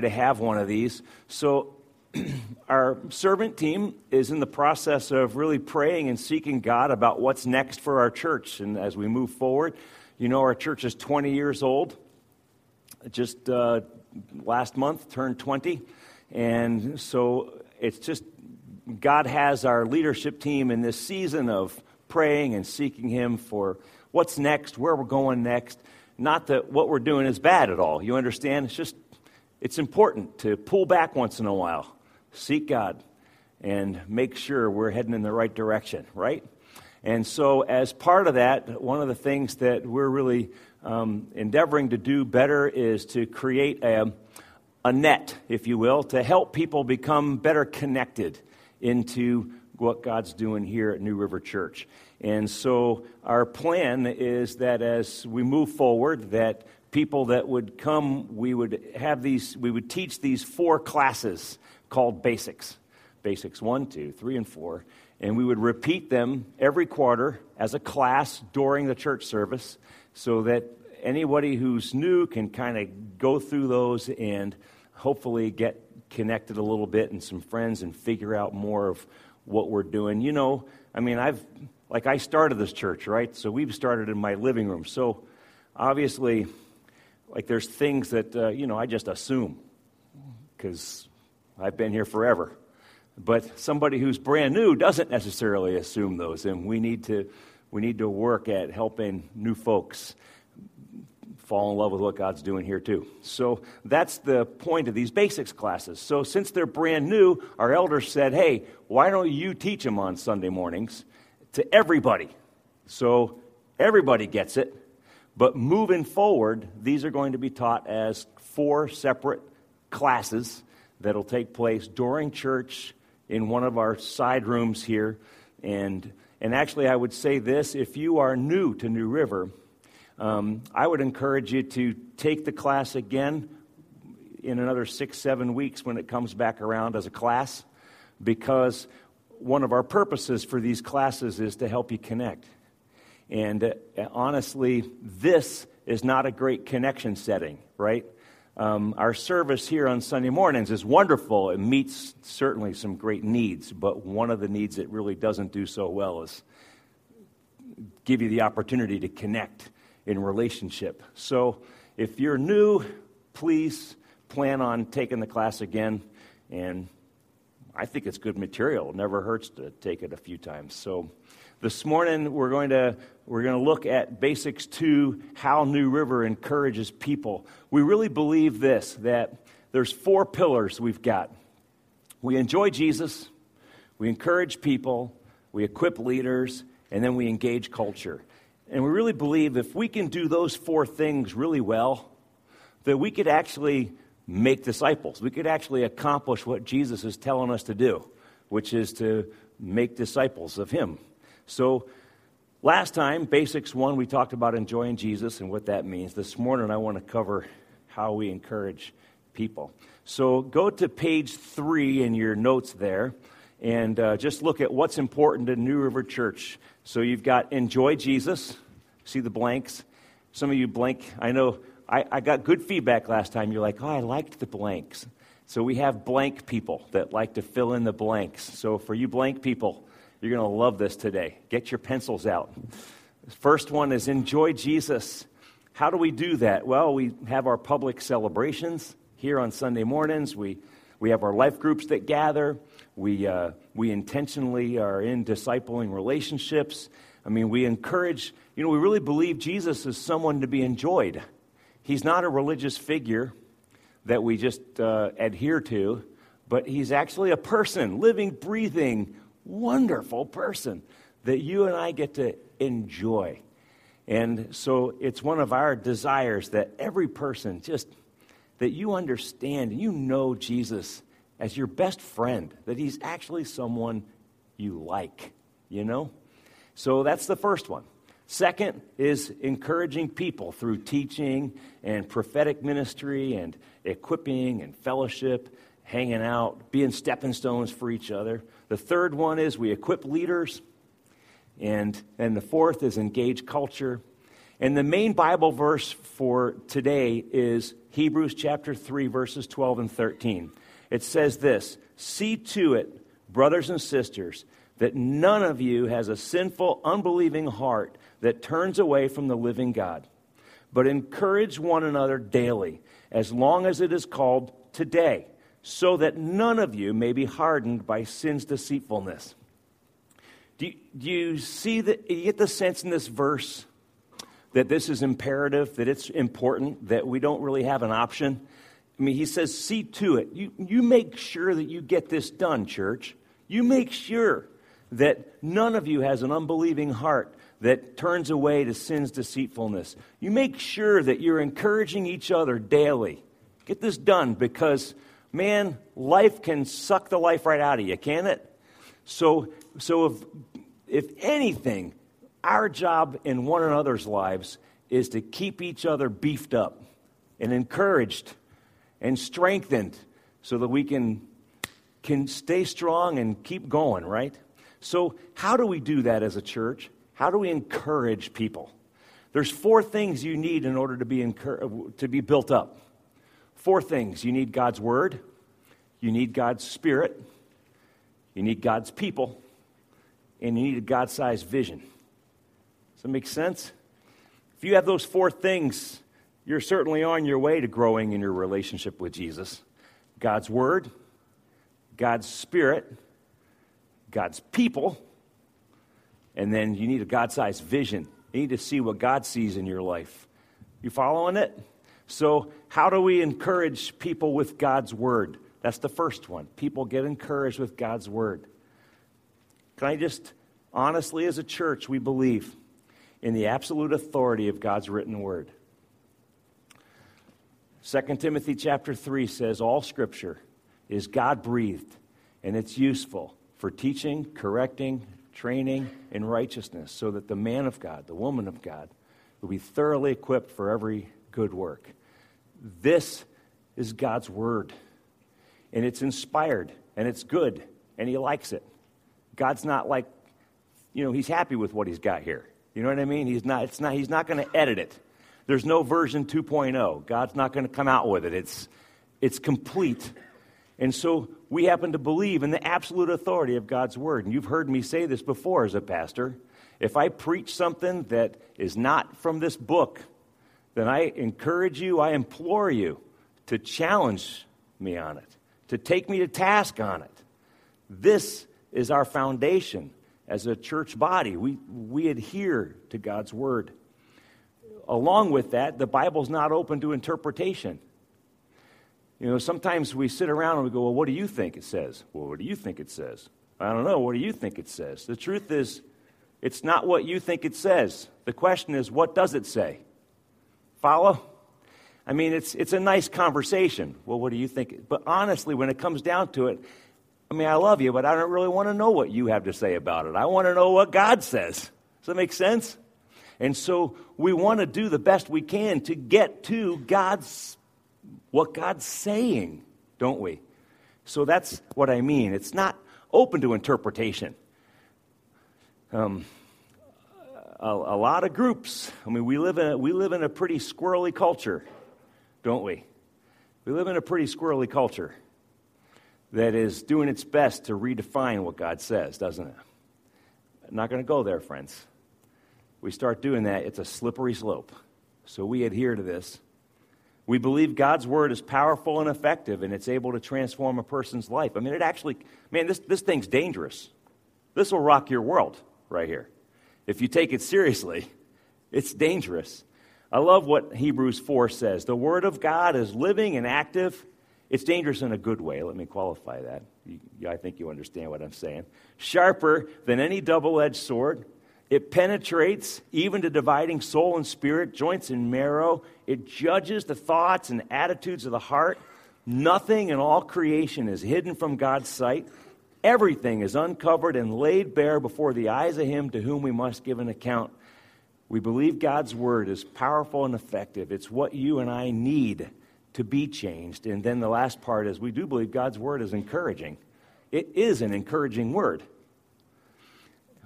to have one of these. So, our servant team is in the process of really praying and seeking God about what's next for our church. And as we move forward, you know, our church is 20 years old. Just uh, last month turned 20. And so it's just, God has our leadership team in this season of praying and seeking Him for what's next, where we're going next. Not that what we're doing is bad at all. You understand? It's just it's important to pull back once in a while, seek God, and make sure we're heading in the right direction, right? And so, as part of that, one of the things that we're really um, endeavoring to do better is to create a, a net, if you will, to help people become better connected into what God's doing here at New River Church. And so, our plan is that as we move forward, that people that would come, we would have these, we would teach these four classes called basics basics one, two, three, and four. And we would repeat them every quarter as a class during the church service so that anybody who's new can kind of go through those and hopefully get connected a little bit and some friends and figure out more of what we're doing. You know, I mean, I've, like, I started this church, right? So we've started in my living room. So obviously, like there's things that, uh, you know, I just assume because I've been here forever. But somebody who's brand new doesn't necessarily assume those, and we need to, we need to work at helping new folks fall in love with what God's doing here, too. So that's the point of these basics classes. So since they're brand new, our elders said, hey, why don't you teach them on Sunday mornings to everybody? So everybody gets it. But moving forward, these are going to be taught as four separate classes that'll take place during church in one of our side rooms here. And, and actually, I would say this if you are new to New River, um, I would encourage you to take the class again in another six, seven weeks when it comes back around as a class, because one of our purposes for these classes is to help you connect. And uh, honestly, this is not a great connection setting, right? Um, our service here on Sunday mornings is wonderful. It meets certainly some great needs, but one of the needs it really doesn't do so well is give you the opportunity to connect in relationship. So if you're new, please plan on taking the class again. And I think it's good material. It never hurts to take it a few times. So this morning we're going to we're going to look at basics to how New River encourages people. We really believe this that there's four pillars we've got. We enjoy Jesus, we encourage people, we equip leaders, and then we engage culture. And we really believe if we can do those four things really well, that we could actually make disciples. We could actually accomplish what Jesus is telling us to do, which is to make disciples of Him. So, last time, Basics 1, we talked about enjoying Jesus and what that means. This morning, I want to cover how we encourage people. So, go to page 3 in your notes there and uh, just look at what's important to New River Church. So, you've got enjoy Jesus. See the blanks? Some of you blank. I know I, I got good feedback last time. You're like, oh, I liked the blanks. So, we have blank people that like to fill in the blanks. So, for you blank people, you're going to love this today. Get your pencils out. First one is enjoy Jesus. How do we do that? Well, we have our public celebrations here on Sunday mornings. We, we have our life groups that gather. We, uh, we intentionally are in discipling relationships. I mean, we encourage, you know, we really believe Jesus is someone to be enjoyed. He's not a religious figure that we just uh, adhere to, but he's actually a person, living, breathing, wonderful person that you and I get to enjoy. And so it's one of our desires that every person just that you understand and you know Jesus as your best friend, that he's actually someone you like, you know? So that's the first one. Second is encouraging people through teaching and prophetic ministry and equipping and fellowship hanging out, being stepping stones for each other. The third one is we equip leaders. And, and the fourth is engage culture. And the main Bible verse for today is Hebrews chapter 3, verses 12 and 13. It says this See to it, brothers and sisters, that none of you has a sinful, unbelieving heart that turns away from the living God, but encourage one another daily, as long as it is called today, so that none of you may be hardened by sin's deceitfulness. Do you, do you see that? You get the sense in this verse that this is imperative, that it's important, that we don't really have an option. I mean, he says, see to it. You, you make sure that you get this done, church. You make sure that none of you has an unbelieving heart that turns away to sin's deceitfulness. You make sure that you're encouraging each other daily. Get this done because, man, life can suck the life right out of you, can it? So, so if, if anything, our job in one another's lives is to keep each other beefed up and encouraged and strengthened so that we can, can stay strong and keep going, right? So, how do we do that as a church? How do we encourage people? There's four things you need in order to be, to be built up. Four things. You need God's Word, you need God's Spirit, you need God's people, and you need a God sized vision. Does that make sense? If you have those four things, you're certainly on your way to growing in your relationship with Jesus God's Word, God's Spirit, God's people, and then you need a God sized vision. You need to see what God sees in your life. You following it? So, how do we encourage people with God's Word? That's the first one. People get encouraged with God's Word. Can I just, honestly, as a church, we believe in the absolute authority of God's written word. 2 Timothy chapter 3 says all scripture is God breathed and it's useful for teaching, correcting, training in righteousness so that the man of God, the woman of God, will be thoroughly equipped for every good work. This is God's word. And it's inspired and it's good and he likes it. God's not like, you know, he's happy with what he's got here. You know what I mean? He's not, it's not, he's not going to edit it. There's no version 2.0. God's not going to come out with it. It's, it's complete. And so we happen to believe in the absolute authority of God's word. And you've heard me say this before as a pastor. If I preach something that is not from this book, then I encourage you, I implore you to challenge me on it, to take me to task on it. This is our foundation as a church body. We, we adhere to God's word. Along with that, the Bible's not open to interpretation. You know, sometimes we sit around and we go, Well, what do you think it says? Well, what do you think it says? I don't know. What do you think it says? The truth is, it's not what you think it says. The question is, what does it say? Follow? I mean, it's, it's a nice conversation. Well, what do you think? But honestly, when it comes down to it, I mean, I love you, but I don't really want to know what you have to say about it. I want to know what God says. Does that make sense? And so we want to do the best we can to get to God's what God's saying, don't we? So that's what I mean. It's not open to interpretation. Um, a, a, lot of groups. I mean, we live in a, we live in a pretty squirrely culture, don't we? We live in a pretty squirrely culture that is doing its best to redefine what God says, doesn't it? I'm not going to go there, friends. We start doing that, it's a slippery slope. So we adhere to this. We believe God's word is powerful and effective, and it's able to transform a person's life. I mean, it actually, man, this, this thing's dangerous. This will rock your world right here. If you take it seriously, it's dangerous. I love what Hebrews 4 says. The word of God is living and active it's dangerous in a good way. Let me qualify that. I think you understand what I'm saying. Sharper than any double edged sword. It penetrates even to dividing soul and spirit, joints and marrow. It judges the thoughts and attitudes of the heart. Nothing in all creation is hidden from God's sight. Everything is uncovered and laid bare before the eyes of Him to whom we must give an account. We believe God's word is powerful and effective. It's what you and I need to be changed. And then the last part is we do believe God's word is encouraging. It is an encouraging word.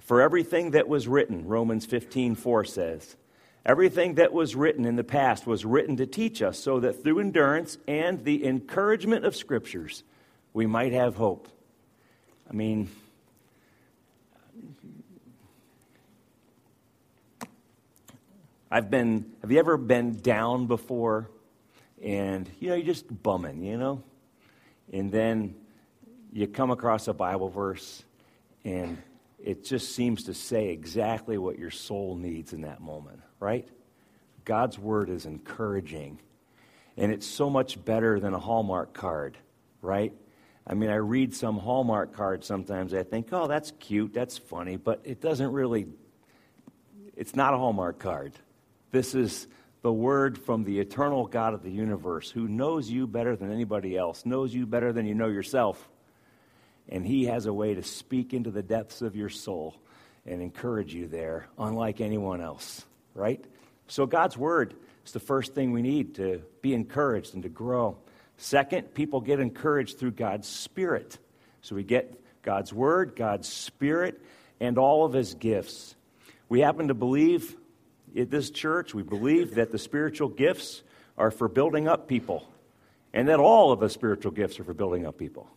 For everything that was written, Romans 15 4 says, Everything that was written in the past was written to teach us so that through endurance and the encouragement of scriptures, we might have hope. I mean, I've been, have you ever been down before? And, you know, you're just bumming, you know? And then you come across a Bible verse and it just seems to say exactly what your soul needs in that moment, right? God's word is encouraging. And it's so much better than a Hallmark card, right? I mean, I read some Hallmark cards sometimes. I think, oh, that's cute, that's funny, but it doesn't really, it's not a Hallmark card. This is the word from the eternal God of the universe who knows you better than anybody else, knows you better than you know yourself. And he has a way to speak into the depths of your soul and encourage you there, unlike anyone else, right? So, God's word is the first thing we need to be encouraged and to grow. Second, people get encouraged through God's Spirit. So, we get God's word, God's Spirit, and all of his gifts. We happen to believe at this church, we believe that the spiritual gifts are for building up people, and that all of the spiritual gifts are for building up people.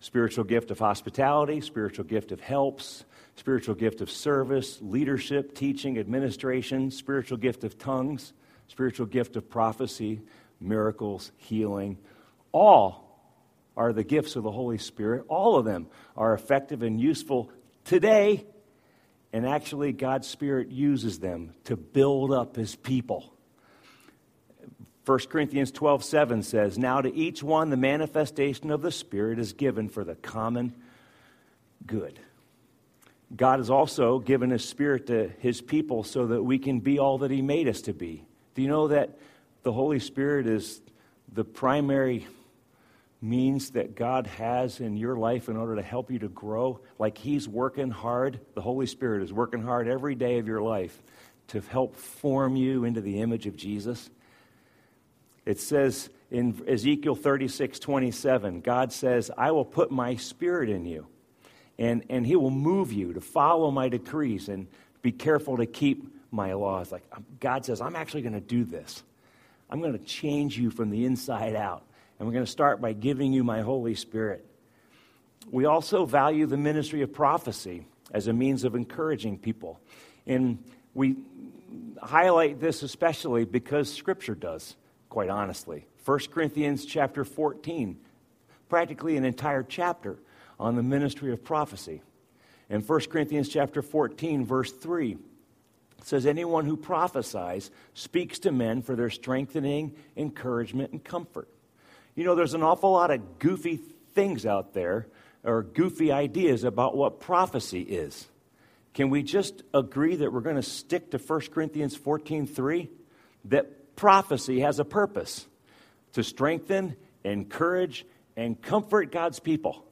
Spiritual gift of hospitality, spiritual gift of helps, spiritual gift of service, leadership, teaching, administration, spiritual gift of tongues, spiritual gift of prophecy, miracles, healing. All are the gifts of the Holy Spirit. All of them are effective and useful today and actually, God's Spirit uses them to build up His people. 1 Corinthians 12 7 says, Now to each one the manifestation of the Spirit is given for the common good. God has also given His Spirit to His people so that we can be all that He made us to be. Do you know that the Holy Spirit is the primary means that God has in your life in order to help you to grow. Like He's working hard, the Holy Spirit is working hard every day of your life to help form you into the image of Jesus. It says in Ezekiel 36 27, God says, I will put my spirit in you, and, and He will move you to follow my decrees and be careful to keep my laws. Like um, God says, I'm actually going to do this. I'm going to change you from the inside out. And we're going to start by giving you my Holy Spirit. We also value the ministry of prophecy as a means of encouraging people. And we highlight this especially because Scripture does, quite honestly. 1 Corinthians chapter 14, practically an entire chapter on the ministry of prophecy. In 1 Corinthians chapter 14, verse 3, it says, Anyone who prophesies speaks to men for their strengthening, encouragement, and comfort. You know, there's an awful lot of goofy things out there or goofy ideas about what prophecy is. Can we just agree that we're going to stick to 1 Corinthians 14:3 that prophecy has a purpose to strengthen, encourage and comfort God's people,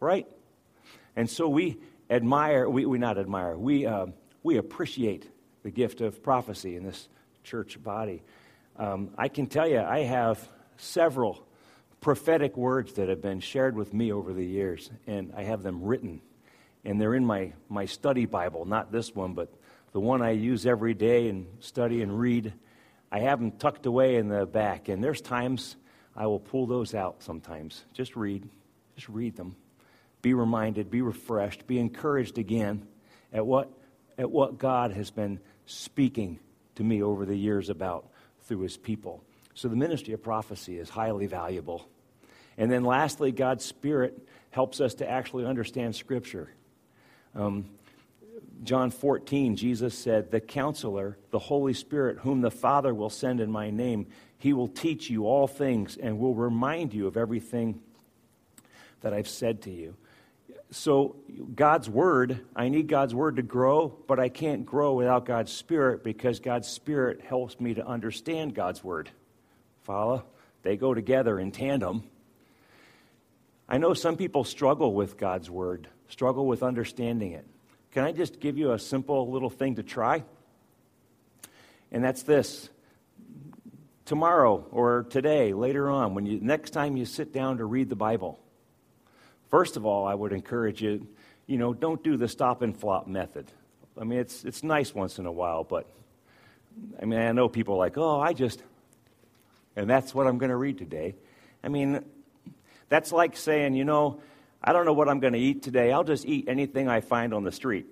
right? And so we admire, we, we not admire, we, uh, we appreciate the gift of prophecy in this church body. Um, I can tell you, I have several prophetic words that have been shared with me over the years, and I have them written. And they're in my, my study Bible, not this one, but the one I use every day and study and read. I have them tucked away in the back, and there's times I will pull those out sometimes. Just read, just read them. Be reminded, be refreshed, be encouraged again at what, at what God has been speaking to me over the years about through his people. So the ministry of prophecy is highly valuable. And then lastly, God's Spirit helps us to actually understand Scripture. Um, John 14, Jesus said, The counselor, the Holy Spirit, whom the Father will send in my name, he will teach you all things and will remind you of everything that I've said to you. So, God's Word, I need God's Word to grow, but I can't grow without God's Spirit because God's Spirit helps me to understand God's Word. Follow? They go together in tandem. I know some people struggle with God's word, struggle with understanding it. Can I just give you a simple little thing to try? And that's this. Tomorrow or today, later on, when you next time you sit down to read the Bible, first of all, I would encourage you, you know, don't do the stop and flop method. I mean, it's it's nice once in a while, but I mean, I know people are like, oh, I just, and that's what I'm going to read today. I mean, that's like saying, you know, I don't know what I'm going to eat today. I'll just eat anything I find on the street.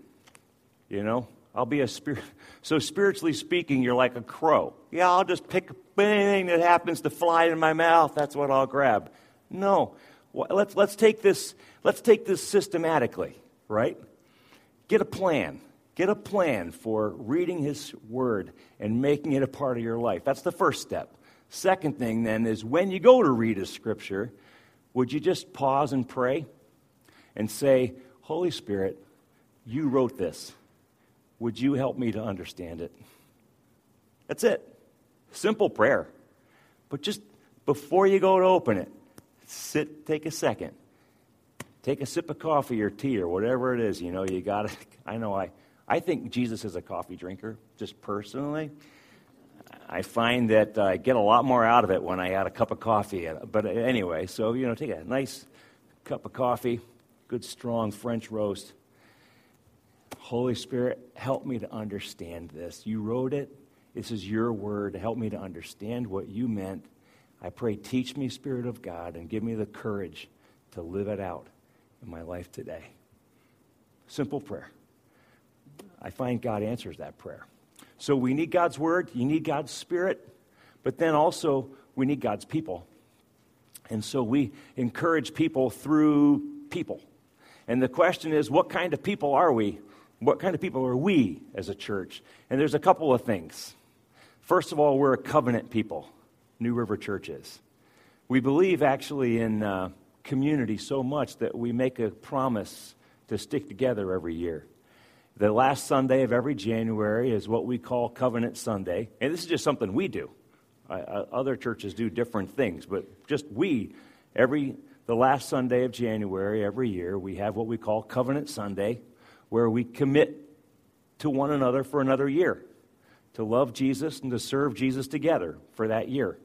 You know, I'll be a spirit. So, spiritually speaking, you're like a crow. Yeah, I'll just pick anything that happens to fly in my mouth. That's what I'll grab. No. Let's, let's, take this, let's take this systematically, right? Get a plan. Get a plan for reading His Word and making it a part of your life. That's the first step. Second thing, then, is when you go to read a scripture, would you just pause and pray and say, Holy Spirit, you wrote this. Would you help me to understand it? That's it. Simple prayer. But just before you go to open it, sit, take a second. Take a sip of coffee or tea or whatever it is. You know, you got to. I know I, I think Jesus is a coffee drinker, just personally. I find that I get a lot more out of it when I add a cup of coffee. Uh, but anyway, so, you know, take a nice cup of coffee, good strong French roast. Holy Spirit, help me to understand this. You wrote it. This is your word. Help me to understand what you meant. I pray, teach me, Spirit of God, and give me the courage to live it out in my life today. Simple prayer. I find God answers that prayer. So we need God's word, you need God's spirit, but then also we need God's people. And so we encourage people through people. And the question is, what kind of people are we? What kind of people are we as a church? And there's a couple of things. First of all, we're a covenant people, New River Church is. We believe actually in uh, community so much that we make a promise to stick together every year. The last Sunday of every January is what we call Covenant Sunday. And this is just something we do. Other churches do different things, but just we, every the last Sunday of January every year, we have what we call Covenant Sunday, where we commit to one another for another year to love Jesus and to serve Jesus together for that year.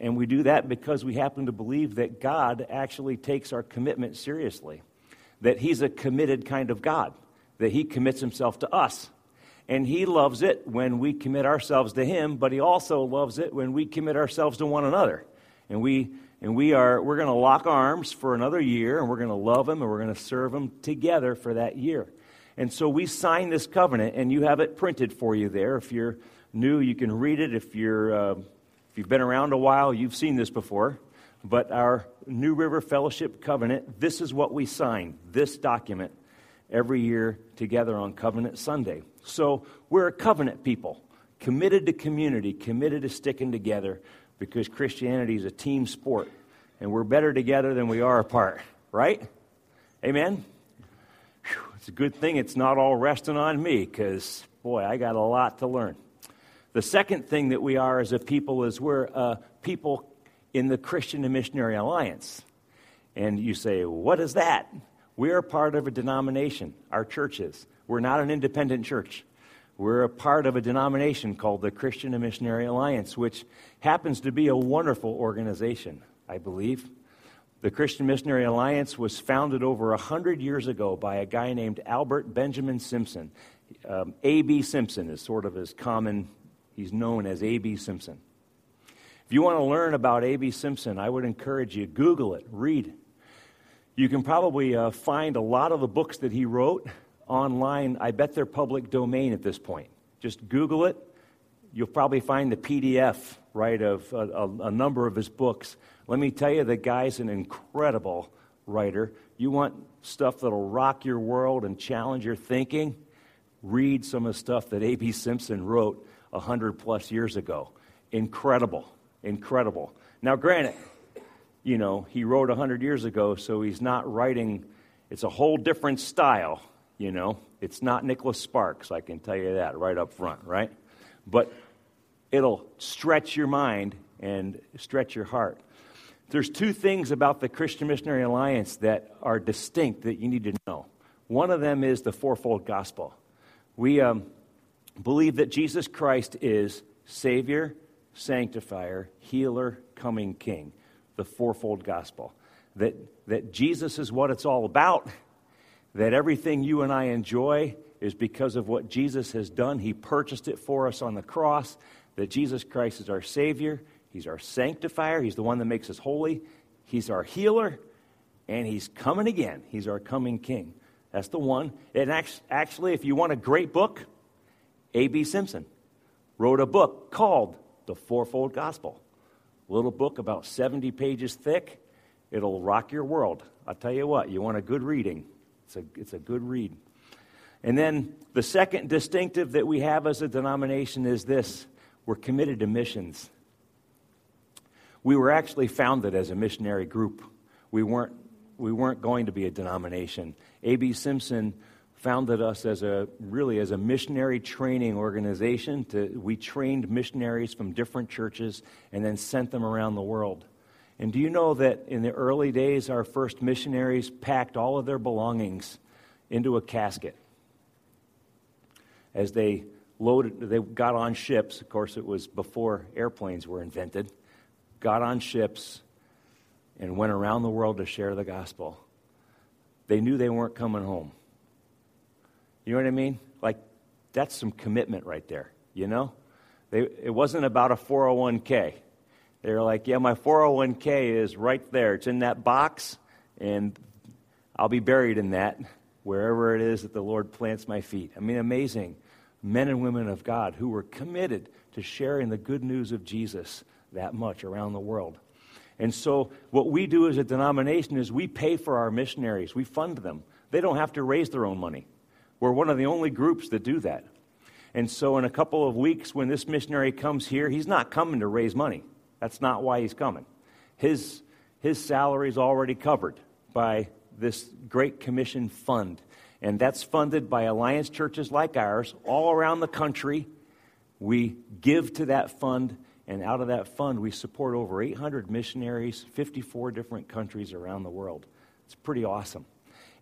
And we do that because we happen to believe that God actually takes our commitment seriously, that He's a committed kind of God that he commits himself to us. And he loves it when we commit ourselves to him, but he also loves it when we commit ourselves to one another. And we and we are we're going to lock arms for another year and we're going to love him and we're going to serve him together for that year. And so we sign this covenant and you have it printed for you there. If you're new, you can read it. If you're uh, you've been around a while, you've seen this before. But our New River Fellowship covenant, this is what we sign, this document every year together on Covenant Sunday. So we're a covenant people, committed to community, committed to sticking together because Christianity is a team sport and we're better together than we are apart, right? Amen? Whew, it's a good thing it's not all resting on me because, boy, I got a lot to learn. The second thing that we are as a people is we're a people in the Christian and Missionary Alliance. And you say, what is that? We are part of a denomination, our church is. We're not an independent church. We're a part of a denomination called the Christian and Missionary Alliance, which happens to be a wonderful organization, I believe. The Christian Missionary Alliance was founded over 100 years ago by a guy named Albert Benjamin Simpson. Um, A.B. Simpson is sort of his common, he's known as A.B. Simpson. If you want to learn about A.B. Simpson, I would encourage you, Google it, read you can probably uh, find a lot of the books that he wrote online. I bet they're public domain at this point. Just Google it. You'll probably find the PDF, right, of a, a, a number of his books. Let me tell you, the guy's an incredible writer. You want stuff that'll rock your world and challenge your thinking? Read some of the stuff that A.B. Simpson wrote 100 plus years ago. Incredible. Incredible. Now, granted, you know, he wrote 100 years ago, so he's not writing, it's a whole different style, you know. It's not Nicholas Sparks, I can tell you that right up front, right? But it'll stretch your mind and stretch your heart. There's two things about the Christian Missionary Alliance that are distinct that you need to know. One of them is the fourfold gospel. We um, believe that Jesus Christ is Savior, Sanctifier, Healer, Coming King the fourfold gospel. That, that Jesus is what it's all about, that everything you and I enjoy is because of what Jesus has done. He purchased it for us on the cross, that Jesus Christ is our Savior, He's our sanctifier, He's the one that makes us holy, He's our healer, and He's coming again. He's our coming King. That's the one. And actually, if you want a great book, A.B. Simpson wrote a book called The Fourfold Gospel. A little book about 70 pages thick. It'll rock your world. I'll tell you what, you want a good reading. It's a, it's a good read. And then the second distinctive that we have as a denomination is this we're committed to missions. We were actually founded as a missionary group. We weren't, we weren't going to be a denomination. A.B. Simpson founded us as a really as a missionary training organization to, we trained missionaries from different churches and then sent them around the world. And do you know that in the early days our first missionaries packed all of their belongings into a casket? As they loaded they got on ships of course it was before airplanes were invented got on ships and went around the world to share the gospel. They knew they weren't coming home you know what I mean? Like, that's some commitment right there, you know? They, it wasn't about a 401k. They were like, yeah, my 401k is right there. It's in that box, and I'll be buried in that wherever it is that the Lord plants my feet. I mean, amazing men and women of God who were committed to sharing the good news of Jesus that much around the world. And so, what we do as a denomination is we pay for our missionaries, we fund them. They don't have to raise their own money. We're one of the only groups that do that. And so, in a couple of weeks, when this missionary comes here, he's not coming to raise money. That's not why he's coming. His, his salary is already covered by this Great Commission fund. And that's funded by alliance churches like ours all around the country. We give to that fund, and out of that fund, we support over 800 missionaries, 54 different countries around the world. It's pretty awesome.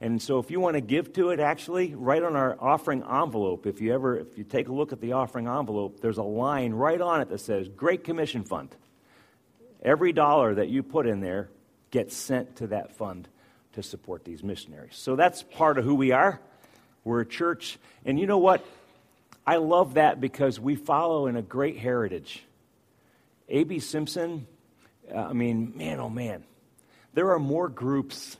And so if you want to give to it, actually, right on our offering envelope, if you ever, if you take a look at the offering envelope, there's a line right on it that says Great Commission Fund. Every dollar that you put in there gets sent to that fund to support these missionaries. So that's part of who we are. We're a church. And you know what? I love that because we follow in a great heritage. A.B. Simpson, uh, I mean, man, oh man, there are more groups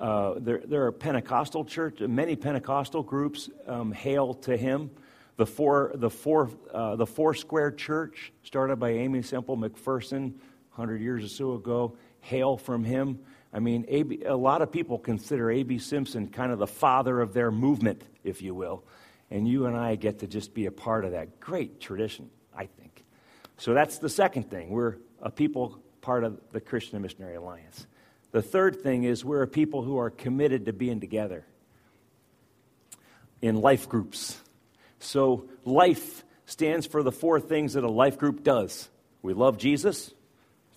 uh, there, there are Pentecostal church, many Pentecostal groups um, hail to him. The four, the four, uh, the Four Square Church, started by Aimee Semple McPherson, hundred years or so ago, hail from him. I mean, AB, a lot of people consider A.B. Simpson kind of the father of their movement, if you will. And you and I get to just be a part of that great tradition, I think. So that's the second thing. We're a people part of the Christian Missionary Alliance. The third thing is we're a people who are committed to being together in life groups. So, life stands for the four things that a life group does we love Jesus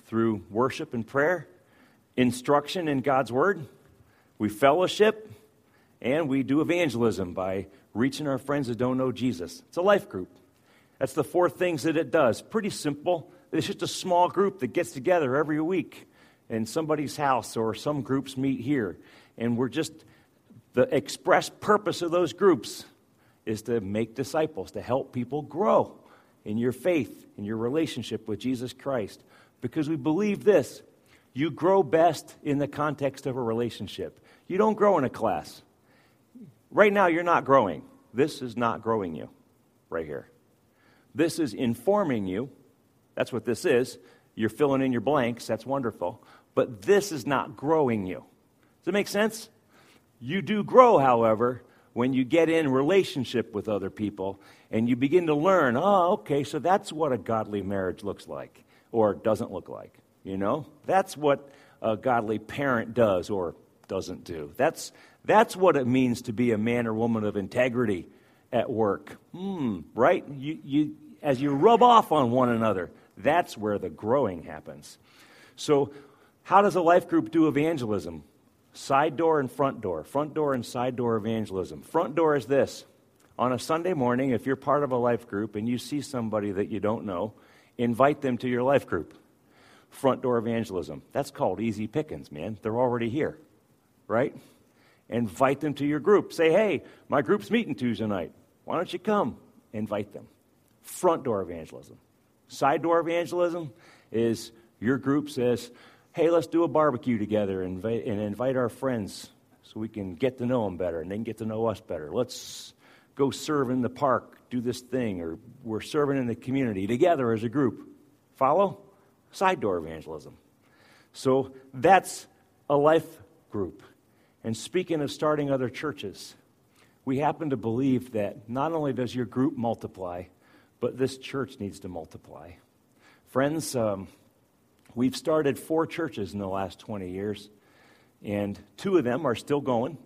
through worship and prayer, instruction in God's Word, we fellowship, and we do evangelism by reaching our friends that don't know Jesus. It's a life group. That's the four things that it does. Pretty simple. It's just a small group that gets together every week in somebody's house or some groups meet here. And we're just, the express purpose of those groups is to make disciples, to help people grow in your faith, in your relationship with Jesus Christ. Because we believe this you grow best in the context of a relationship. You don't grow in a class. Right now, you're not growing. This is not growing you, right here. This is informing you. That's what this is. You're filling in your blanks. That's wonderful. But this is not growing you. Does it make sense? You do grow, however, when you get in relationship with other people and you begin to learn, oh, okay, so that's what a godly marriage looks like or doesn't look like. You know? That's what a godly parent does or doesn't do. That's, that's what it means to be a man or woman of integrity at work. Hmm, right? You, you, as you rub off on one another, that's where the growing happens. So, how does a life group do evangelism? Side door and front door. Front door and side door evangelism. Front door is this. On a Sunday morning, if you're part of a life group and you see somebody that you don't know, invite them to your life group. Front door evangelism. That's called easy pickings, man. They're already here, right? Invite them to your group. Say, hey, my group's meeting Tuesday night. Why don't you come? Invite them. Front door evangelism. Side door evangelism is your group says, hey, let's do a barbecue together and invite, and invite our friends so we can get to know them better and they can get to know us better. Let's go serve in the park, do this thing, or we're serving in the community together as a group. Follow? Side door evangelism. So that's a life group. And speaking of starting other churches, we happen to believe that not only does your group multiply, but this church needs to multiply. Friends, um, we've started four churches in the last 20 years, and two of them are still going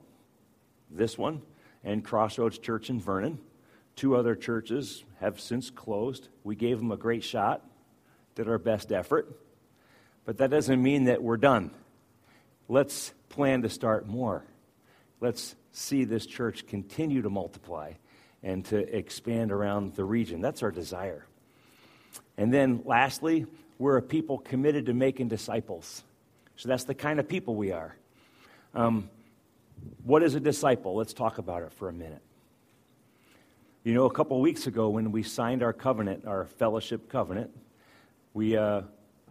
this one and Crossroads Church in Vernon. Two other churches have since closed. We gave them a great shot, did our best effort, but that doesn't mean that we're done. Let's plan to start more. Let's see this church continue to multiply and to expand around the region. That's our desire. And then lastly, we're a people committed to making disciples. So that's the kind of people we are. Um, what is a disciple? Let's talk about it for a minute. You know, a couple weeks ago when we signed our covenant, our fellowship covenant, we, uh,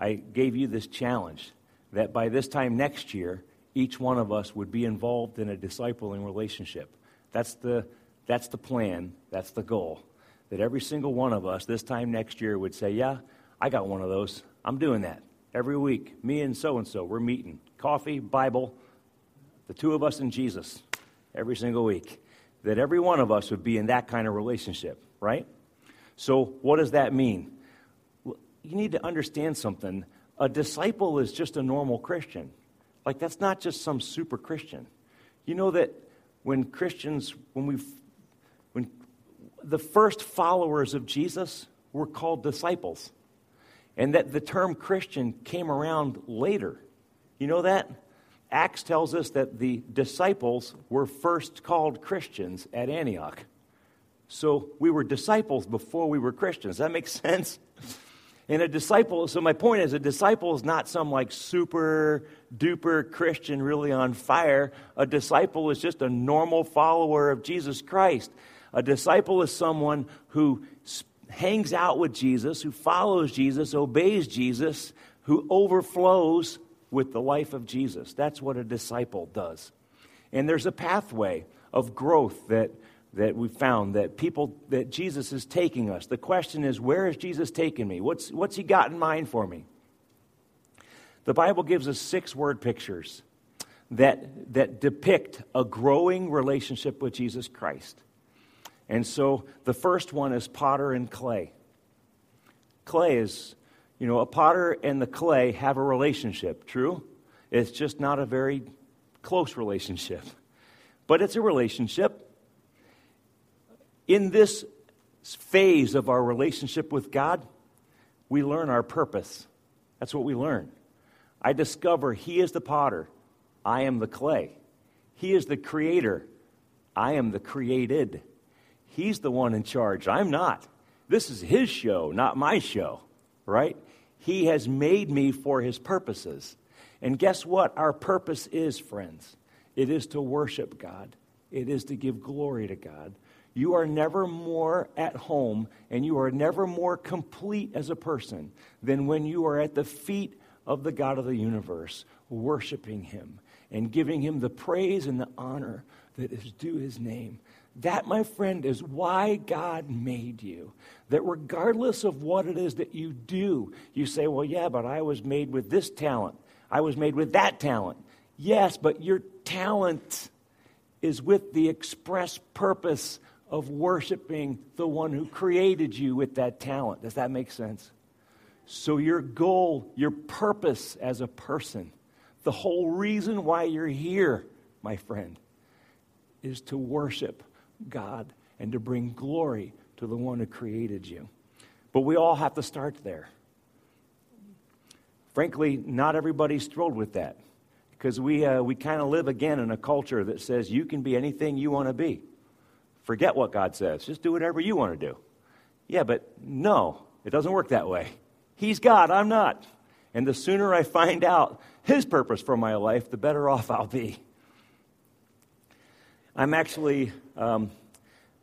I gave you this challenge that by this time next year, each one of us would be involved in a discipling relationship. That's the, that's the plan, that's the goal. That every single one of us this time next year would say, Yeah, I got one of those. I'm doing that every week. Me and so and so, we're meeting. Coffee, Bible, the two of us and Jesus every single week. That every one of us would be in that kind of relationship, right? So, what does that mean? You need to understand something. A disciple is just a normal Christian. Like, that's not just some super Christian. You know that when Christians, when we when the first followers of Jesus were called disciples, and that the term Christian came around later. You know that? Acts tells us that the disciples were first called Christians at Antioch. So we were disciples before we were Christians. That make sense? And a disciple, so my point is, a disciple is not some like super duper Christian really on fire. A disciple is just a normal follower of Jesus Christ. A disciple is someone who hangs out with Jesus, who follows Jesus, obeys Jesus, who overflows with the life of Jesus. That's what a disciple does. And there's a pathway of growth that, that we found that people that Jesus is taking us. The question is, where is Jesus taking me? What's, what's he got in mind for me? The Bible gives us six word pictures that, that depict a growing relationship with Jesus Christ. And so the first one is potter and clay. Clay is you know, a potter and the clay have a relationship, true? It's just not a very close relationship, but it's a relationship. In this phase of our relationship with God, we learn our purpose. That's what we learn. I discover He is the potter, I am the clay. He is the creator, I am the created. He's the one in charge, I'm not. This is His show, not my show, right? He has made me for his purposes. And guess what? Our purpose is, friends. It is to worship God, it is to give glory to God. You are never more at home and you are never more complete as a person than when you are at the feet of the God of the universe, worshiping him and giving him the praise and the honor that is due his name. That, my friend, is why God made you. That regardless of what it is that you do, you say, well, yeah, but I was made with this talent. I was made with that talent. Yes, but your talent is with the express purpose of worshiping the one who created you with that talent. Does that make sense? So, your goal, your purpose as a person, the whole reason why you're here, my friend, is to worship God and to bring glory to the one who created you. But we all have to start there. Frankly, not everybody's thrilled with that because we, uh, we kind of live again in a culture that says you can be anything you want to be. Forget what God says, just do whatever you want to do. Yeah, but no, it doesn't work that way. He's God, I'm not. And the sooner I find out His purpose for my life, the better off I'll be. I'm actually, um,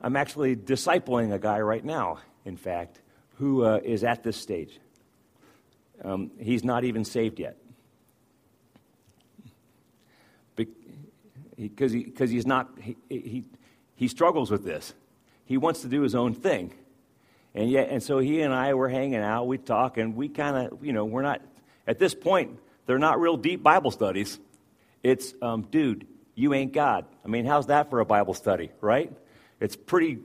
I'm actually discipling a guy right now, in fact, who uh, is at this stage. Um, he's not even saved yet. Because he, he, he's not, he, he, he struggles with this. He wants to do his own thing. And yet, and so he and I were hanging out, we talk, and we kind of, you know, we're not, at this point, they're not real deep Bible studies. It's, um, dude, you ain't God. I mean, how's that for a Bible study, right? It's pretty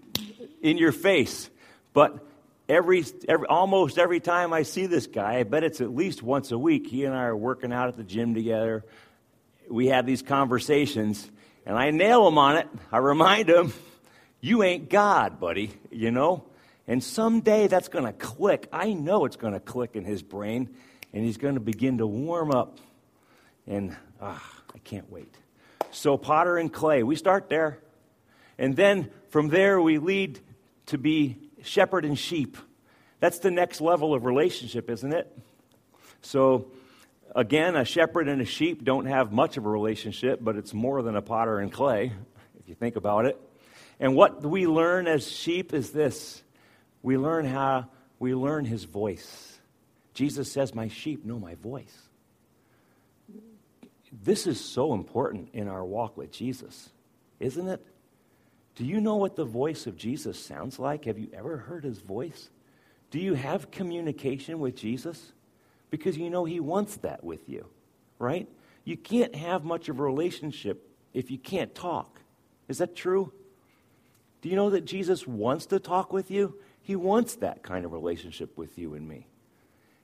in your face. But every, every, almost every time I see this guy, I bet it's at least once a week, he and I are working out at the gym together. We have these conversations, and I nail him on it. I remind him, you ain't God, buddy, you know? And someday that's going to click. I know it's going to click in his brain, and he's going to begin to warm up. And ah, I can't wait. So, potter and clay, we start there. And then from there, we lead to be shepherd and sheep. That's the next level of relationship, isn't it? So, again, a shepherd and a sheep don't have much of a relationship, but it's more than a potter and clay, if you think about it. And what we learn as sheep is this we learn how we learn his voice. Jesus says, My sheep know my voice. This is so important in our walk with Jesus, isn't it? Do you know what the voice of Jesus sounds like? Have you ever heard his voice? Do you have communication with Jesus? Because you know he wants that with you, right? You can't have much of a relationship if you can't talk. Is that true? Do you know that Jesus wants to talk with you? He wants that kind of relationship with you and me.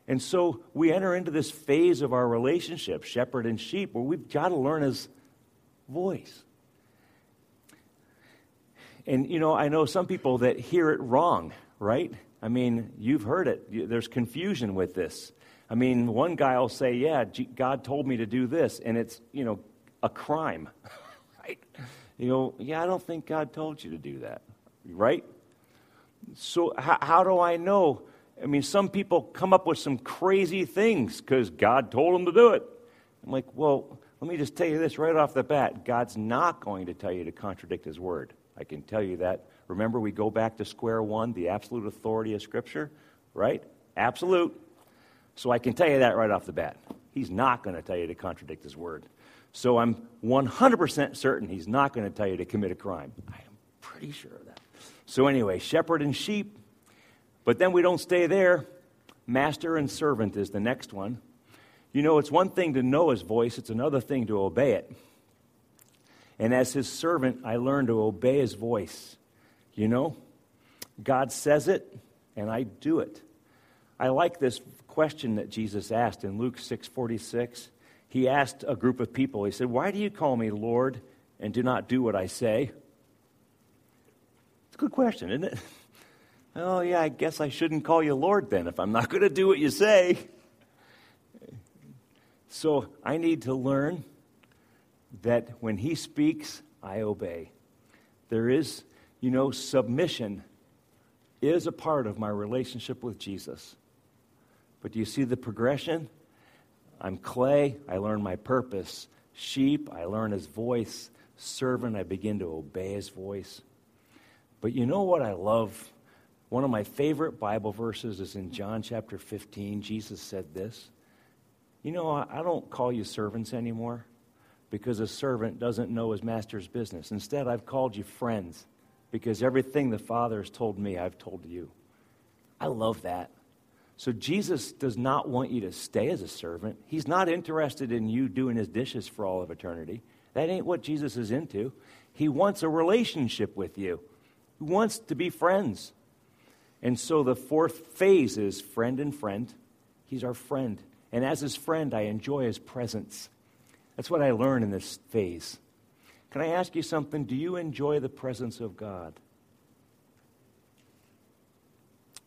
And so we enter into this phase of our relationship, shepherd and sheep, where we've got to learn his voice. And, you know, I know some people that hear it wrong, right? I mean, you've heard it. There's confusion with this. I mean, one guy will say, Yeah, God told me to do this, and it's, you know, a crime, right? You know, yeah, I don't think God told you to do that, right? So, how, how do I know? I mean, some people come up with some crazy things because God told them to do it. I'm like, well, let me just tell you this right off the bat God's not going to tell you to contradict His word. I can tell you that. Remember, we go back to square one, the absolute authority of Scripture, right? Absolute. So I can tell you that right off the bat. He's not going to tell you to contradict His word. So I'm 100% certain He's not going to tell you to commit a crime. I am pretty sure of that. So, anyway, shepherd and sheep. But then we don't stay there. Master and servant is the next one. You know, it's one thing to know his voice, it's another thing to obey it. And as his servant, I learned to obey his voice. You know, God says it, and I do it. I like this question that Jesus asked in Luke 6:46. He asked a group of people. He said, "Why do you call me Lord and do not do what I say?" It's a good question, isn't it? Oh, yeah, I guess I shouldn't call you Lord then if I'm not going to do what you say. So I need to learn that when He speaks, I obey. There is, you know, submission is a part of my relationship with Jesus. But do you see the progression? I'm clay, I learn my purpose. Sheep, I learn his voice. Servant, I begin to obey his voice. But you know what I love? One of my favorite Bible verses is in John chapter 15. Jesus said this You know, I don't call you servants anymore because a servant doesn't know his master's business. Instead, I've called you friends because everything the Father has told me, I've told you. I love that. So Jesus does not want you to stay as a servant. He's not interested in you doing his dishes for all of eternity. That ain't what Jesus is into. He wants a relationship with you He wants to be friends. And so the fourth phase is friend and friend. He's our friend. And as his friend, I enjoy his presence. That's what I learn in this phase. Can I ask you something? Do you enjoy the presence of God?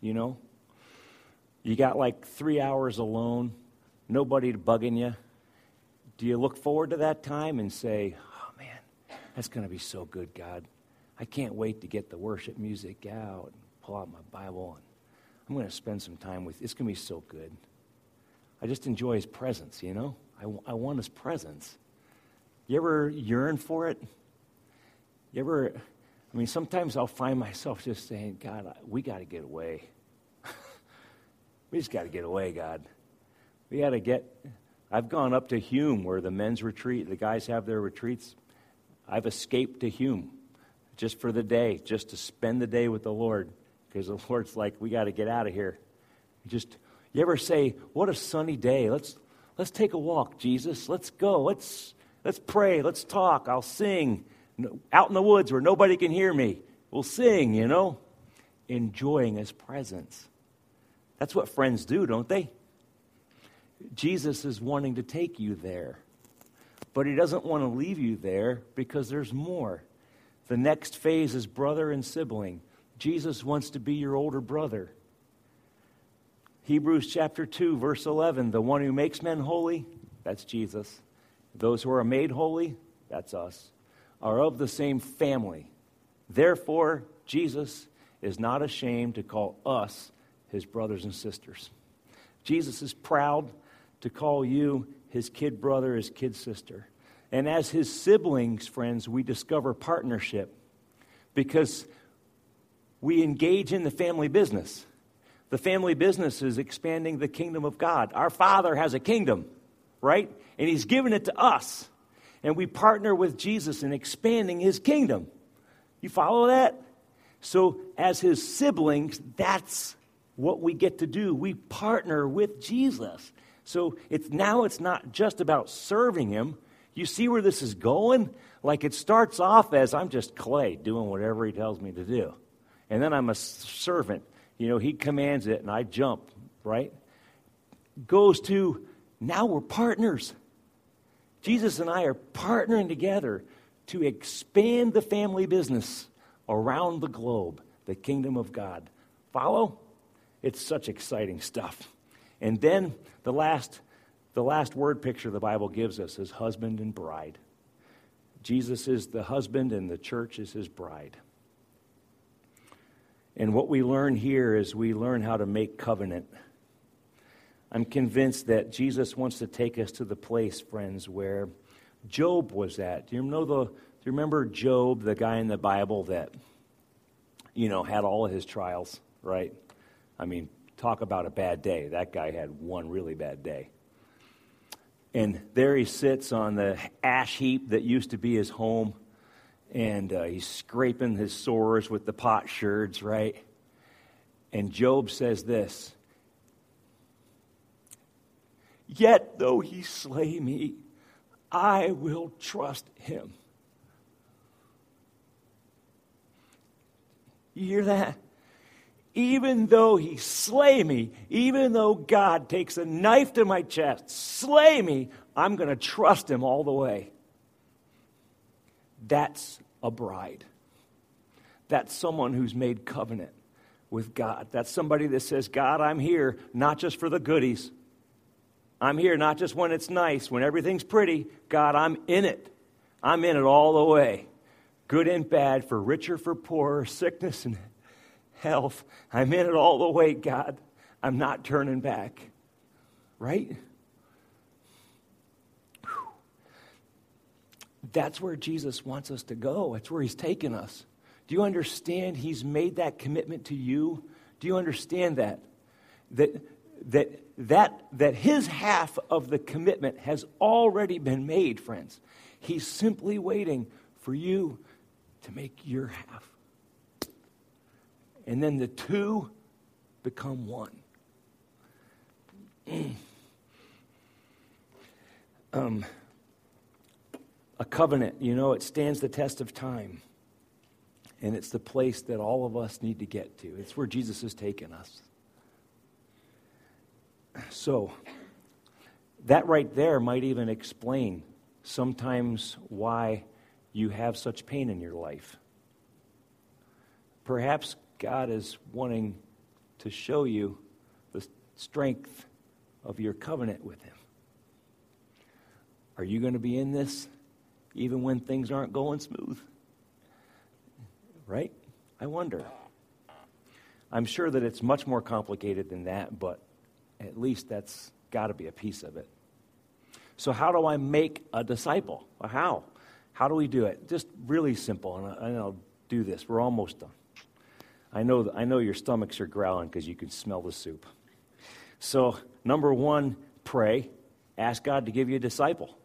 You know? You got like three hours alone, nobody bugging you. Do you look forward to that time and say, oh man, that's going to be so good, God? I can't wait to get the worship music out pull out my Bible and I'm going to spend some time with. It's going to be so good. I just enjoy His presence. You know, I, I want His presence. You ever yearn for it? You ever, I mean, sometimes I'll find myself just saying, God, we got to get away. we just got to get away, God. We got to get. I've gone up to Hume where the men's retreat, the guys have their retreats. I've escaped to Hume just for the day, just to spend the day with the Lord because the Lord's like, we got to get out of here. Just, you ever say, what a sunny day. Let's, let's take a walk, Jesus. Let's go. Let's, let's pray. Let's talk. I'll sing out in the woods where nobody can hear me. We'll sing, you know, enjoying his presence. That's what friends do, don't they? Jesus is wanting to take you there. But he doesn't want to leave you there because there's more. The next phase is brother and sibling. Jesus wants to be your older brother. Hebrews chapter 2, verse 11 the one who makes men holy, that's Jesus. Those who are made holy, that's us, are of the same family. Therefore, Jesus is not ashamed to call us his brothers and sisters. Jesus is proud to call you his kid brother, his kid sister. And as his siblings, friends, we discover partnership because we engage in the family business. The family business is expanding the kingdom of God. Our Father has a kingdom, right? And He's given it to us. And we partner with Jesus in expanding His kingdom. You follow that? So, as His siblings, that's what we get to do. We partner with Jesus. So it's now it's not just about serving him. You see where this is going? Like it starts off as I'm just clay doing whatever he tells me to do. And then I'm a servant. You know, he commands it and I jump, right? Goes to now we're partners. Jesus and I are partnering together to expand the family business around the globe, the kingdom of God. Follow? It's such exciting stuff. And then the last, the last word picture the Bible gives us is husband and bride. Jesus is the husband and the church is his bride. And what we learn here is we learn how to make covenant. I'm convinced that Jesus wants to take us to the place, friends, where Job was at. Do you know the do you remember Job, the guy in the Bible that you know had all of his trials, right? I mean, talk about a bad day. That guy had one really bad day. And there he sits on the ash heap that used to be his home, and uh, he's scraping his sores with the potsherds, right? And Job says this Yet though he slay me, I will trust him. You hear that? even though he slay me, even though God takes a knife to my chest, slay me, I'm going to trust him all the way. That's a bride. That's someone who's made covenant with God. That's somebody that says, God, I'm here not just for the goodies. I'm here not just when it's nice, when everything's pretty. God, I'm in it. I'm in it all the way. Good and bad, for richer, for poorer, sickness and health. I'm in it all the way, God. I'm not turning back. Right? That's where Jesus wants us to go. That's where He's taken us. Do you understand He's made that commitment to you? Do you understand that? That that that that his half of the commitment has already been made, friends. He's simply waiting for you to make your half and then the two become one. um, a covenant, you know, it stands the test of time. And it's the place that all of us need to get to. It's where Jesus has taken us. So, that right there might even explain sometimes why you have such pain in your life. Perhaps God is wanting to show you the strength of your covenant with Him. Are you going to be in this even when things aren't going smooth? Right? I wonder. I'm sure that it's much more complicated than that, but at least that's got to be a piece of it. So, how do I make a disciple? How? How do we do it? Just really simple, and, I, and I'll do this. We're almost done. I know, I know your stomachs are growling because you can smell the soup. So, number one, pray. Ask God to give you a disciple.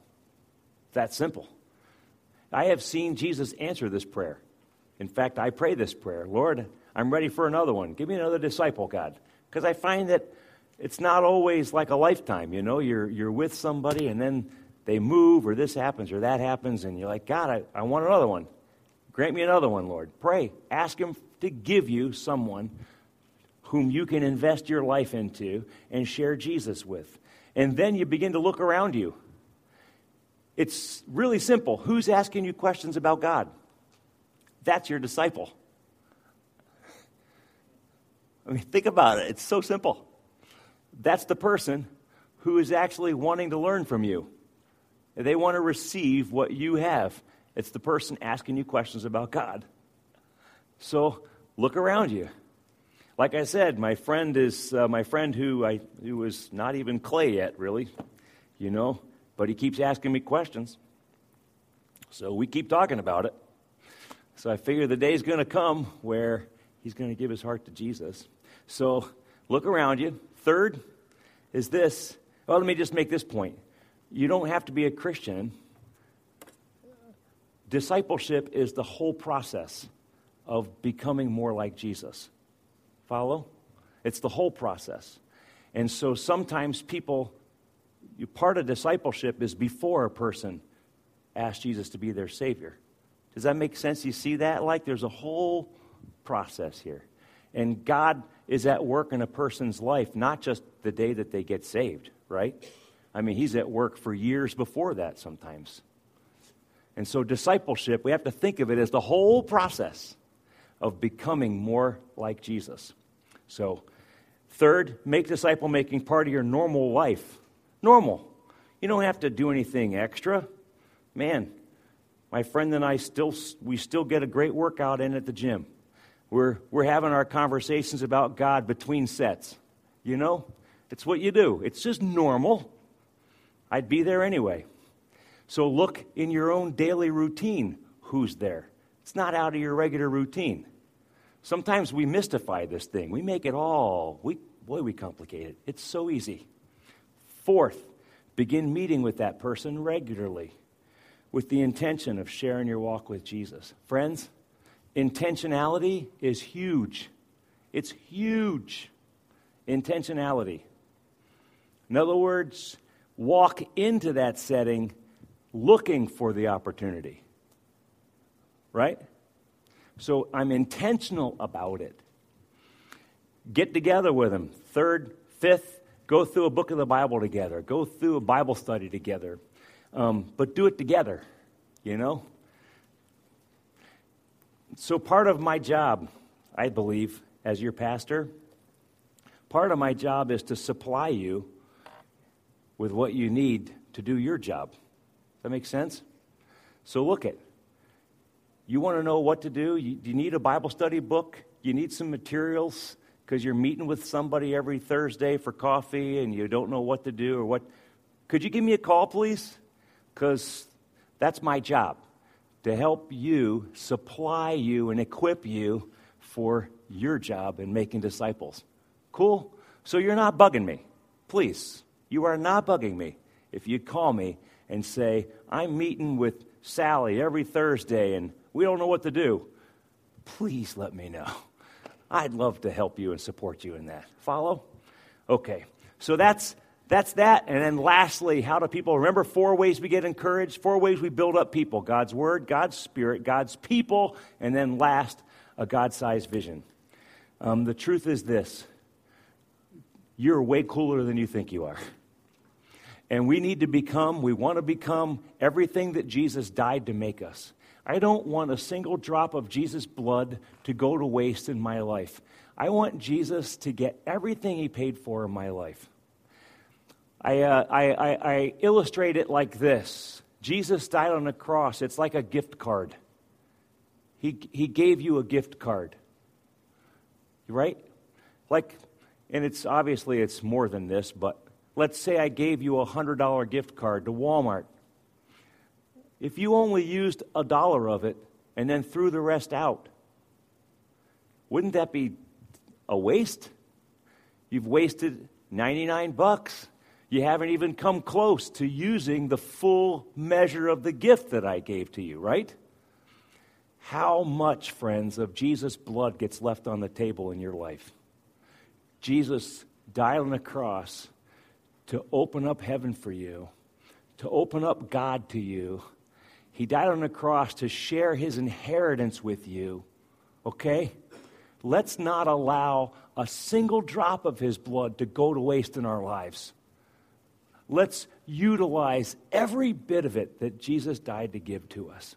That simple. I have seen Jesus answer this prayer. In fact, I pray this prayer Lord, I'm ready for another one. Give me another disciple, God. Because I find that it's not always like a lifetime, you know. You're, you're with somebody and then they move or this happens or that happens, and you're like, God, I, I want another one. Grant me another one, Lord. Pray. Ask Him to give you someone whom you can invest your life into and share Jesus with. And then you begin to look around you. It's really simple. Who's asking you questions about God? That's your disciple. I mean, think about it. It's so simple. That's the person who is actually wanting to learn from you. They want to receive what you have. It's the person asking you questions about God. So look around you. Like I said, my friend is uh, my friend who I who was not even clay yet, really, you know, but he keeps asking me questions. So we keep talking about it. So I figure the day's going to come where he's going to give his heart to Jesus. So look around you. Third is this. Well, let me just make this point. You don't have to be a Christian. Discipleship is the whole process of becoming more like Jesus. Follow? It's the whole process. And so sometimes people, part of discipleship is before a person asks Jesus to be their Savior. Does that make sense? You see that? Like there's a whole process here. And God is at work in a person's life, not just the day that they get saved, right? I mean, He's at work for years before that sometimes. And so, discipleship, we have to think of it as the whole process of becoming more like Jesus. So, third, make disciple making part of your normal life. Normal. You don't have to do anything extra. Man, my friend and I still we still get a great workout in at the gym. We're we're having our conversations about God between sets. You know? It's what you do. It's just normal. I'd be there anyway. So look in your own daily routine who's there. It's not out of your regular routine. Sometimes we mystify this thing. We make it all, we, boy, we complicate it. It's so easy. Fourth, begin meeting with that person regularly with the intention of sharing your walk with Jesus. Friends, intentionality is huge. It's huge. Intentionality. In other words, walk into that setting looking for the opportunity. Right? So I'm intentional about it. Get together with them. Third, fifth, go through a book of the Bible together. Go through a Bible study together. Um, but do it together, you know? So part of my job, I believe, as your pastor, part of my job is to supply you with what you need to do your job. Does that make sense? So look at you want to know what to do? You, you need a Bible study book? You need some materials because you're meeting with somebody every Thursday for coffee and you don't know what to do or what. Could you give me a call, please? Because that's my job to help you, supply you, and equip you for your job in making disciples. Cool? So you're not bugging me. Please. You are not bugging me if you call me and say, I'm meeting with Sally every Thursday and we don't know what to do. Please let me know. I'd love to help you and support you in that. Follow? Okay. So that's that's that. And then lastly, how do people remember four ways we get encouraged? Four ways we build up people God's word, God's spirit, God's people, and then last, a God sized vision. Um, the truth is this you're way cooler than you think you are. And we need to become, we want to become everything that Jesus died to make us. I don't want a single drop of Jesus' blood to go to waste in my life. I want Jesus to get everything he paid for in my life. I, uh, I, I, I illustrate it like this Jesus died on the cross. It's like a gift card. He, he gave you a gift card. Right? Like, and it's obviously it's more than this, but let's say I gave you a $100 gift card to Walmart. If you only used a dollar of it and then threw the rest out, wouldn't that be a waste? You've wasted 99 bucks. You haven't even come close to using the full measure of the gift that I gave to you, right? How much, friends, of Jesus' blood gets left on the table in your life? Jesus died on the cross to open up heaven for you, to open up God to you. He died on the cross to share his inheritance with you, okay? Let's not allow a single drop of his blood to go to waste in our lives. Let's utilize every bit of it that Jesus died to give to us.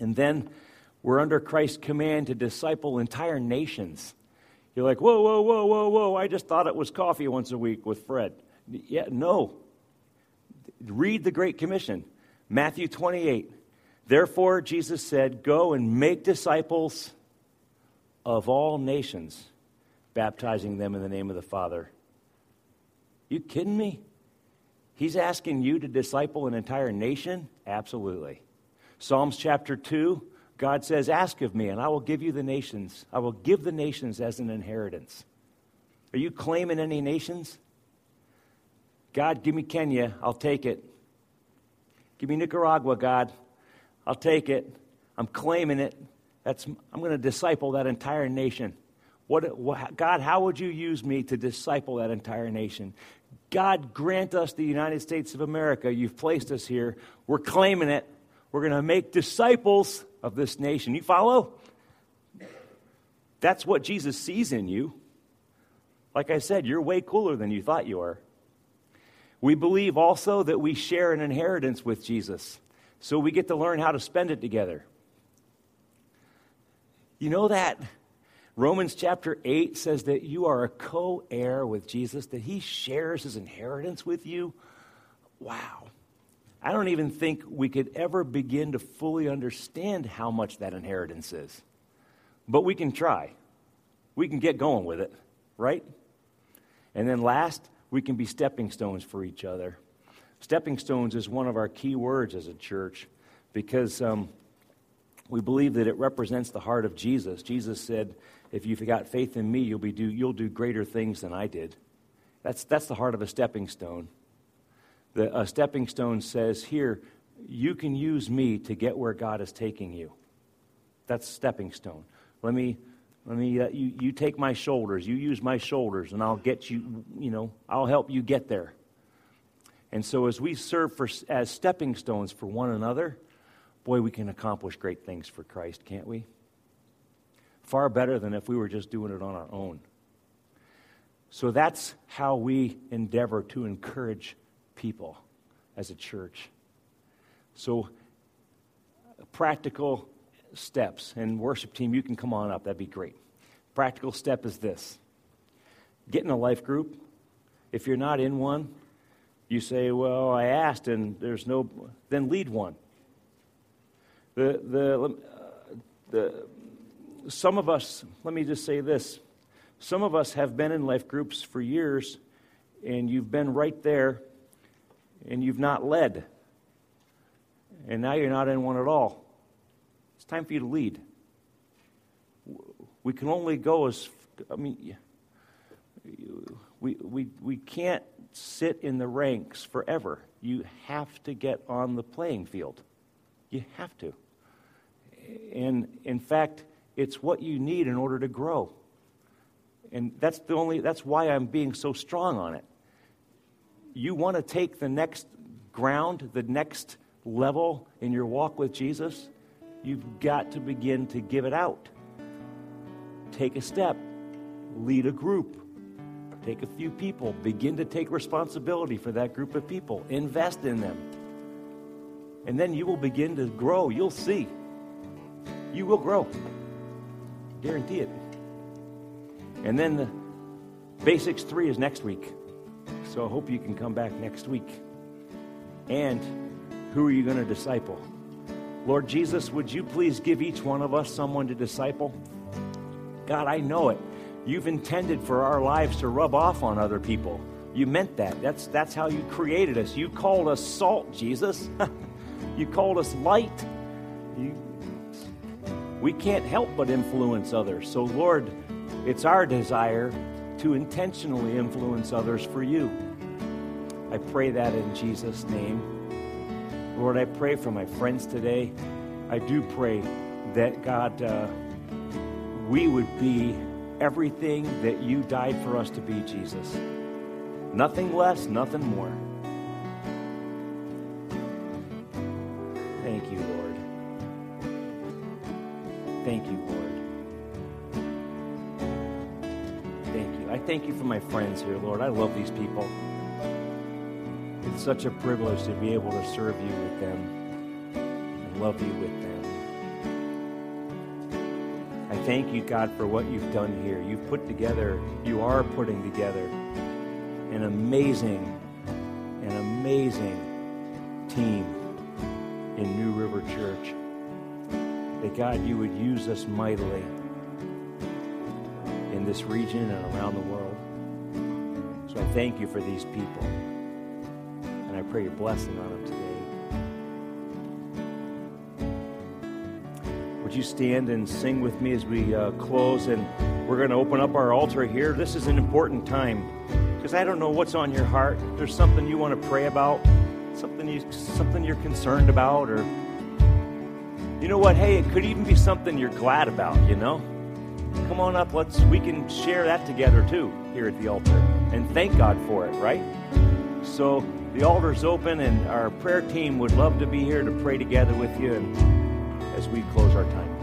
And then we're under Christ's command to disciple entire nations. You're like, whoa, whoa, whoa, whoa, whoa, I just thought it was coffee once a week with Fred. Yeah, no. Read the Great Commission, Matthew 28. Therefore, Jesus said, Go and make disciples of all nations, baptizing them in the name of the Father. You kidding me? He's asking you to disciple an entire nation? Absolutely. Psalms chapter 2, God says, Ask of me, and I will give you the nations. I will give the nations as an inheritance. Are you claiming any nations? God, give me Kenya. I'll take it. Give me Nicaragua, God. I'll take it. I'm claiming it. That's, I'm going to disciple that entire nation. What, what, God, how would you use me to disciple that entire nation? God, grant us the United States of America. You've placed us here. We're claiming it. We're going to make disciples of this nation. You follow? That's what Jesus sees in you. Like I said, you're way cooler than you thought you were. We believe also that we share an inheritance with Jesus, so we get to learn how to spend it together. You know that? Romans chapter 8 says that you are a co heir with Jesus, that he shares his inheritance with you. Wow. I don't even think we could ever begin to fully understand how much that inheritance is. But we can try. We can get going with it, right? And then last, we can be stepping stones for each other. Stepping stones is one of our key words as a church because um, we believe that it represents the heart of Jesus. Jesus said, If you've got faith in me, you'll, be do, you'll do greater things than I did. That's, that's the heart of a stepping stone. The, a stepping stone says, Here, you can use me to get where God is taking you. That's stepping stone. Let me, let me, uh, you, you take my shoulders, you use my shoulders, and I'll get you, you know, I'll help you get there. And so as we serve for, as stepping stones for one another, boy, we can accomplish great things for Christ, can't we? Far better than if we were just doing it on our own. So that's how we endeavor to encourage people as a church. So, practical steps. And, worship team, you can come on up. That'd be great. Practical step is this get in a life group. If you're not in one, you say, Well, I asked and there's no, then lead one. The, the, uh, the, some of us, let me just say this some of us have been in life groups for years, and you've been right there and you've not led. And now you're not in one at all. Time for you to lead. We can only go as, I mean, we, we, we can't sit in the ranks forever. You have to get on the playing field. You have to. And in fact, it's what you need in order to grow. And that's the only that's why I'm being so strong on it you want to take the next ground, the next level in your walk with Jesus, you've got to begin to give it out. Take a step, lead a group, take a few people, begin to take responsibility for that group of people, invest in them. And then you will begin to grow. You'll see. You will grow. Guarantee it. And then the basics three is next week. So I hope you can come back next week. And who are you going to disciple? Lord Jesus, would you please give each one of us someone to disciple? God, I know it. You've intended for our lives to rub off on other people. You meant that. That's, that's how you created us. You called us salt, Jesus. You called us light. You, we can't help but influence others. So, Lord, it's our desire to intentionally influence others for you. I pray that in Jesus' name. Lord, I pray for my friends today. I do pray that, God, uh, we would be everything that you died for us to be, Jesus. Nothing less, nothing more. Thank you, Lord. Thank you, Lord. Thank you. I thank you for my friends here, Lord. I love these people. It's such a privilege to be able to serve you with them and love you with them. I thank you, God, for what you've done here. You've put together, you are putting together an amazing, an amazing team in New River Church. That God, you would use us mightily in this region and around the world. So I thank you for these people. Pray your blessing on them today. Would you stand and sing with me as we uh, close? And we're going to open up our altar here. This is an important time because I don't know what's on your heart. If there's something you want to pray about, something you something you're concerned about, or you know what? Hey, it could even be something you're glad about. You know, come on up. Let's we can share that together too here at the altar and thank God for it. Right? So the altar's open, and our prayer team would love to be here to pray together with you, as we close our time.